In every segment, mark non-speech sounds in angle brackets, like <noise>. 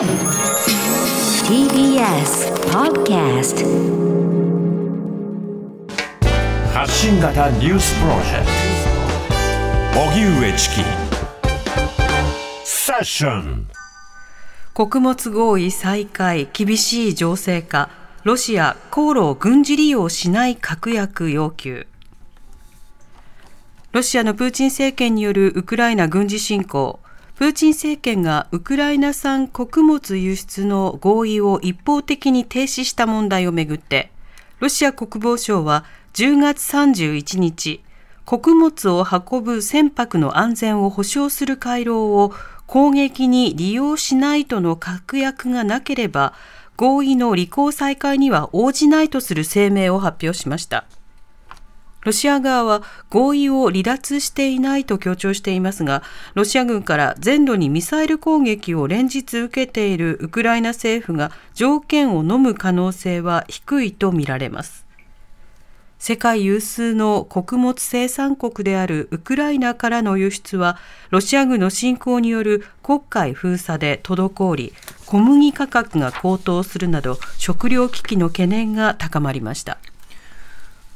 TBS Podcast 発信型ニュースプロジェクト。荻上チキ。セッション。穀物合意再開厳しい情勢下ロシア航路を軍事利用しない確約要求。ロシアのプーチン政権によるウクライナ軍事侵攻プーチン政権がウクライナ産穀物輸出の合意を一方的に停止した問題をめぐってロシア国防省は10月31日穀物を運ぶ船舶の安全を保障する回廊を攻撃に利用しないとの確約がなければ合意の履行再開には応じないとする声明を発表しました。ロシア側は合意を離脱していないと強調していますが、ロシア軍から全土にミサイル攻撃を連日受けているウクライナ政府が条件を飲む可能性は低いとみられます。世界有数の穀物生産国であるウクライナからの輸出は、ロシア軍の侵攻による黒海封鎖で滞り、小麦価格が高騰するなど、食糧危機の懸念が高まりました。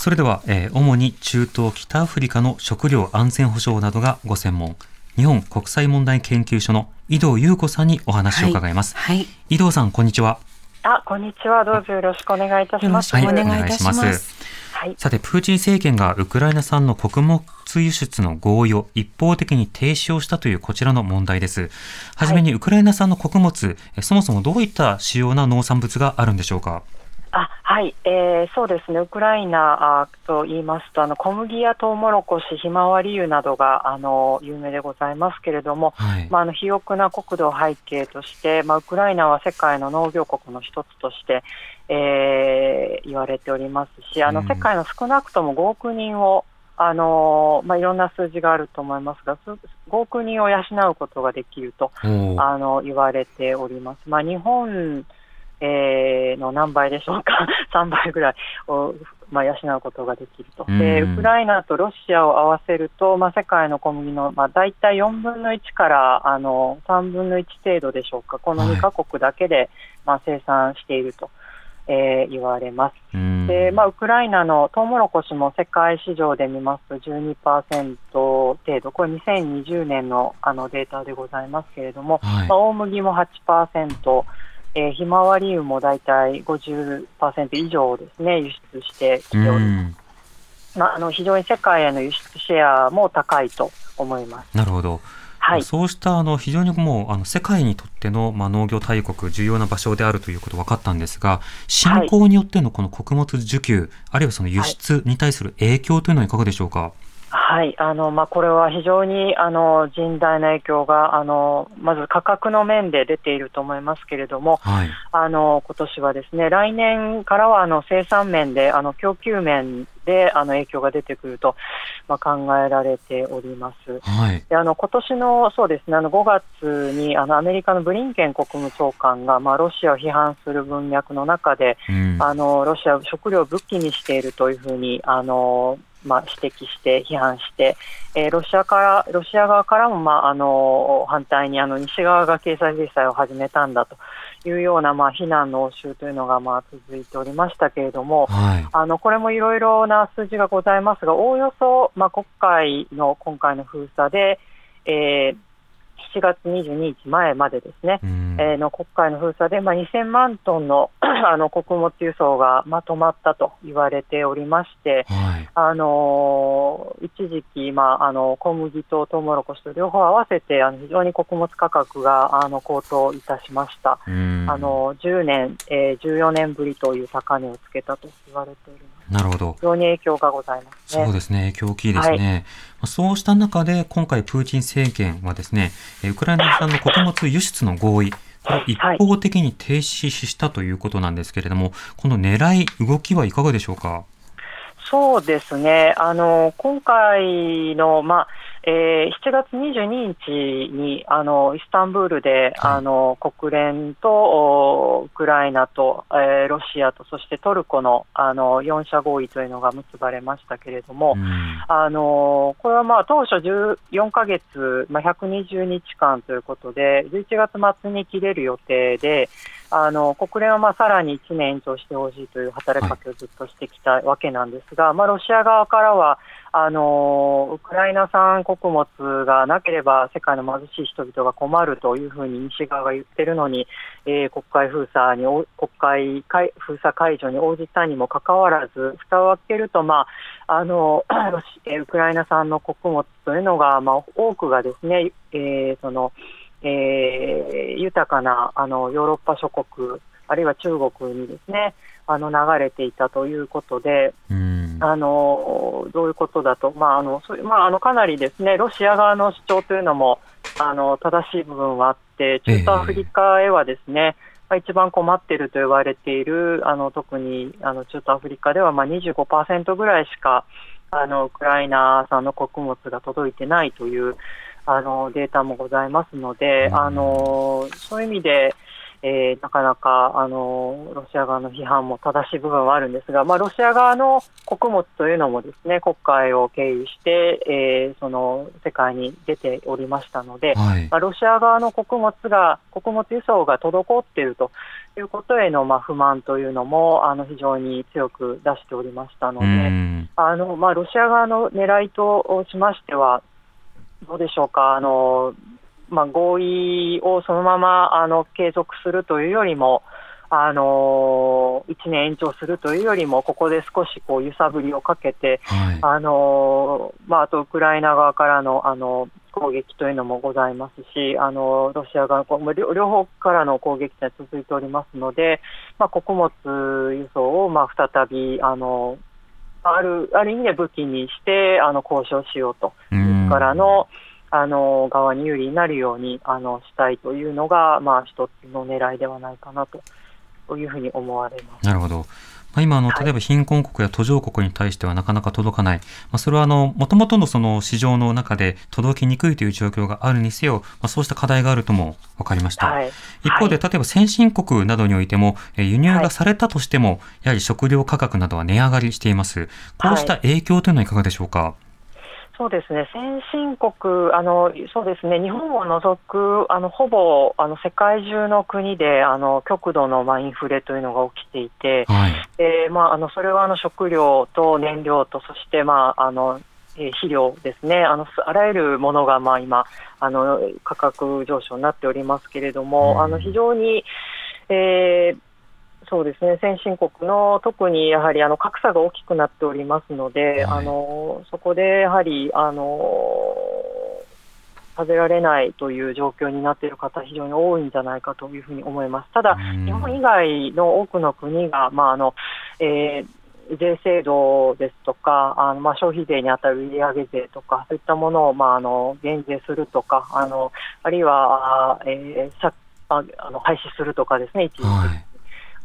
それでは、えー、主に中東北アフリカの食料安全保障などがご専門、日本国際問題研究所の井藤優子さんにお話を伺います。はい、はい、井藤さん、こんにちは。あ、こんにちは。どうぞよろしくお願いいたします。よろしくお願いいたします。はい、さて、プーチン政権がウクライナ産の穀物輸出の合意を一方的に停止をしたというこちらの問題です。はじめに、ウクライナ産の穀物、そもそもどういった主要な農産物があるんでしょうか？あはい、えー、そうですね、ウクライナと言いますと、あの小麦やトウモロコシ、ひまわり油などがあの有名でございますけれども、はい、まあ、あの肥沃な国土を背景として、まあ、ウクライナは世界の農業国の一つとして、えー、言われておりますし、あの世界の少なくとも5億人を、あのまあ、いろんな数字があると思いますが、5億人を養うことができるとあの言われております。まあ、日本えー、の何倍でしょうか、<laughs> 3倍ぐらいを、まあ、養うことができると、でウクライナとロシアを合わせると、まあ、世界の小麦の、まあ、大体4分の1からあの3分の1程度でしょうか、この2か国だけで、はい、まあ、生産していると。えー、言われます。で、まあ、ウクライナのトウモロコシも世界市場で見ますと12%程度、これ2020年のあのデータでございますけれども、はい、まあ、大麦も8%、えー、ひまわり油も大体50%以上ですね、輸出してきております。まあ、あの非常に世界への輸出シェアも高いと思います。なるほど。はい、そうしたあの非常にもうあの世界にとっての、まあ、農業大国、重要な場所であるということ分かったんですが、侵攻によってのこの穀物需給、はい、あるいはその輸出に対する影響というのはいかがでしょうか？はいはいあのまあ、これは非常にあの甚大な影響があのまず価格の面で出ていると思いますけれども、はい、あの今年はですね来年からはあの生産面であの供給面であの影響が出てくると、まあ、考えられております。はい、であの今年のそうですねあの5月にあのアメリカのブリンケン国務長官が、まあ、ロシアを批判する文脈の中で、うん、あのロシアを食料を武器にしているというふうにあのまあ、指摘して批判して、えー、ロシアからロシア側からも、まあ、あの反対にあの西側が経済制裁を始めたんだというような、まあ、非難の応酬というのが、まあ、続いておりましたけれども、はい、あのこれもいろいろな数字がございますが、おおよそ、まあ、国会の今回の封鎖で、えー7月22日前までですね、えー、の国会の封鎖で、まあ、2000万トンの <clears throat> あの穀物輸送がまとまったと言われておりまして、はい、あの一時期、まあ、あの小麦とトウモロコシと両方合わせてあの非常に穀物価格があの高騰いたしました。あの10年、えー、14年ぶりという高値をつけたと言われております。なるほど。非常に影響がございます、ね、そうですね。影響大きいですね。はい、そうした中で、今回プーチン政権はですね、ウクライナ産の穀物輸出の合意、これを一方的に停止したということなんですけれども、この狙い、動きはいかがでしょうか？そうですね、あの今回の、まあえー、7月22日にあのイスタンブールで、はい、あの国連とウクライナと、えー、ロシアとそしてトルコのあの4者合意というのが結ばれましたけれども、うん、あのこれはまあ当初14か月、まあ、120日間ということで、11月末に切れる予定で、あの国連はまあさらに1年延長してほしいという働きかけをずっとしてきたわけなんですが、はい、まあ、ロシア側からは、あのウクライナ産穀物がなければ世界の貧しい人々が困るというふうに西側が言ってるのに、えー、国会封鎖に国会封鎖解除に応じたにもかかわらず、蓋を開けると、まああのウクライナ産の穀物というのが、まあ、多くがですね、えー、そのえー、豊かなあのヨーロッパ諸国、あるいは中国にですねあの流れていたということで、あのどういうことだと、まああのそまあ、あのかなりですねロシア側の主張というのもあの正しい部分はあって、中東アフリカへはですね、えー、一番困っていると言われている、あの特にあの中東アフリカではまあ25%ぐらいしかあのウクライナ産の穀物が届いてないという。あのデータもございますので、あのそういう意味で、えー、なかなかあのロシア側の批判も正しい部分はあるんですが、まあ、ロシア側の穀物というのもですね国会を経由して、えー、その世界に出ておりましたので、はい、まあ、ロシア側の穀物が穀物輸送が滞っているということへの、まあ、不満というのもあの非常に強く出しておりましたので、あのまあ、ロシア側の狙いとしましては、どうでしょうか、あのまあ、合意をそのままあの継続するというよりも、あの1年延長するというよりも、ここで少しこう揺さぶりをかけて、はい、あのまあ、あとウクライナ側からのあの攻撃というのもございますし、あのロシア側の両両方からの攻撃が続いておりますので、まあ、穀物輸送をまあ再びあのあるある意味で武器にしてあの交渉しようと、からのあの側に有利になるようにあのしたいというのが、まあ、一つの狙いではないかなというふうに思われます。なるほどまあ、今あの、例えば貧困国や途上国に対してはなかなか届かない、まあ、それはあの、もともとのその市場の中で届きにくいという状況があるにせよ、まあ、そうした課題があるとも分かりました。はい、一方で、例えば先進国などにおいても、輸入がされたとしても、やはり食料価格などは値上がりしています。こうした影響というのはいかがでしょうか？そうですね、先進国、あのそうですね。日本を除くあのほぼあの世界中の国であの極度の、まあ、インフレというのが起きていて、はい。えーまあ、あのそれはあの食料と燃料と、そして、まああのえ肥料ですね、あのあらゆるものが、まあ、今あの、価格上昇になっておりますけれども、うん、あの非常に、えー、そうですね、先進国の特にやはりあの格差が大きくなっておりますので、はい、あのそこでやはりあの食べられないという状況になっている方、非常に多いんじゃないかというふうに思います。ただ、日本以外の多くの国が、まああのえー、税制度ですとか、あのまあ、消費税に当たる売上税とか、そういったものを、まあ、あの減税するとか、あのあるいは、えー、ああの廃止するとかですね、一時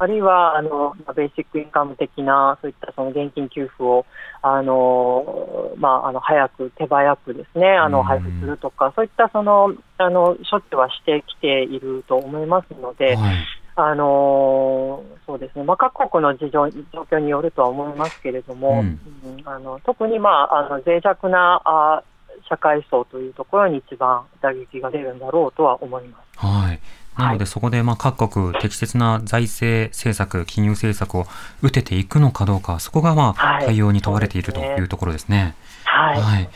あるいはあのベーシックインカム的なそういったその現金給付をあの、まあ、あの早く手早くですねあの配布するとか、そういったそのあの処置はしてきていると思いますので。はいあのそうですね、まあ、各国の事情状況によるとは思いますけれども、うん、あの特に、まあ、あの脆弱なあ社会層というところに一番打撃が出るんだろうとは思います。はいなので、そこでまあ各国、適切な財政政策、金融政策を打てていくのかどうか、そこがまあ対応に問われているというところですね。はい。はい、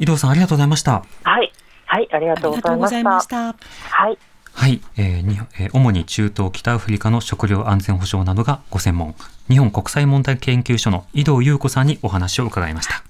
井藤さん、ありがとうございました。はい。はい、ありがとうございました。はい。はい、えーにえー、主に中東、北アフリカの食料安全保障などがご専門、日本国際問題研究所の井藤優子さんにお話を伺いました。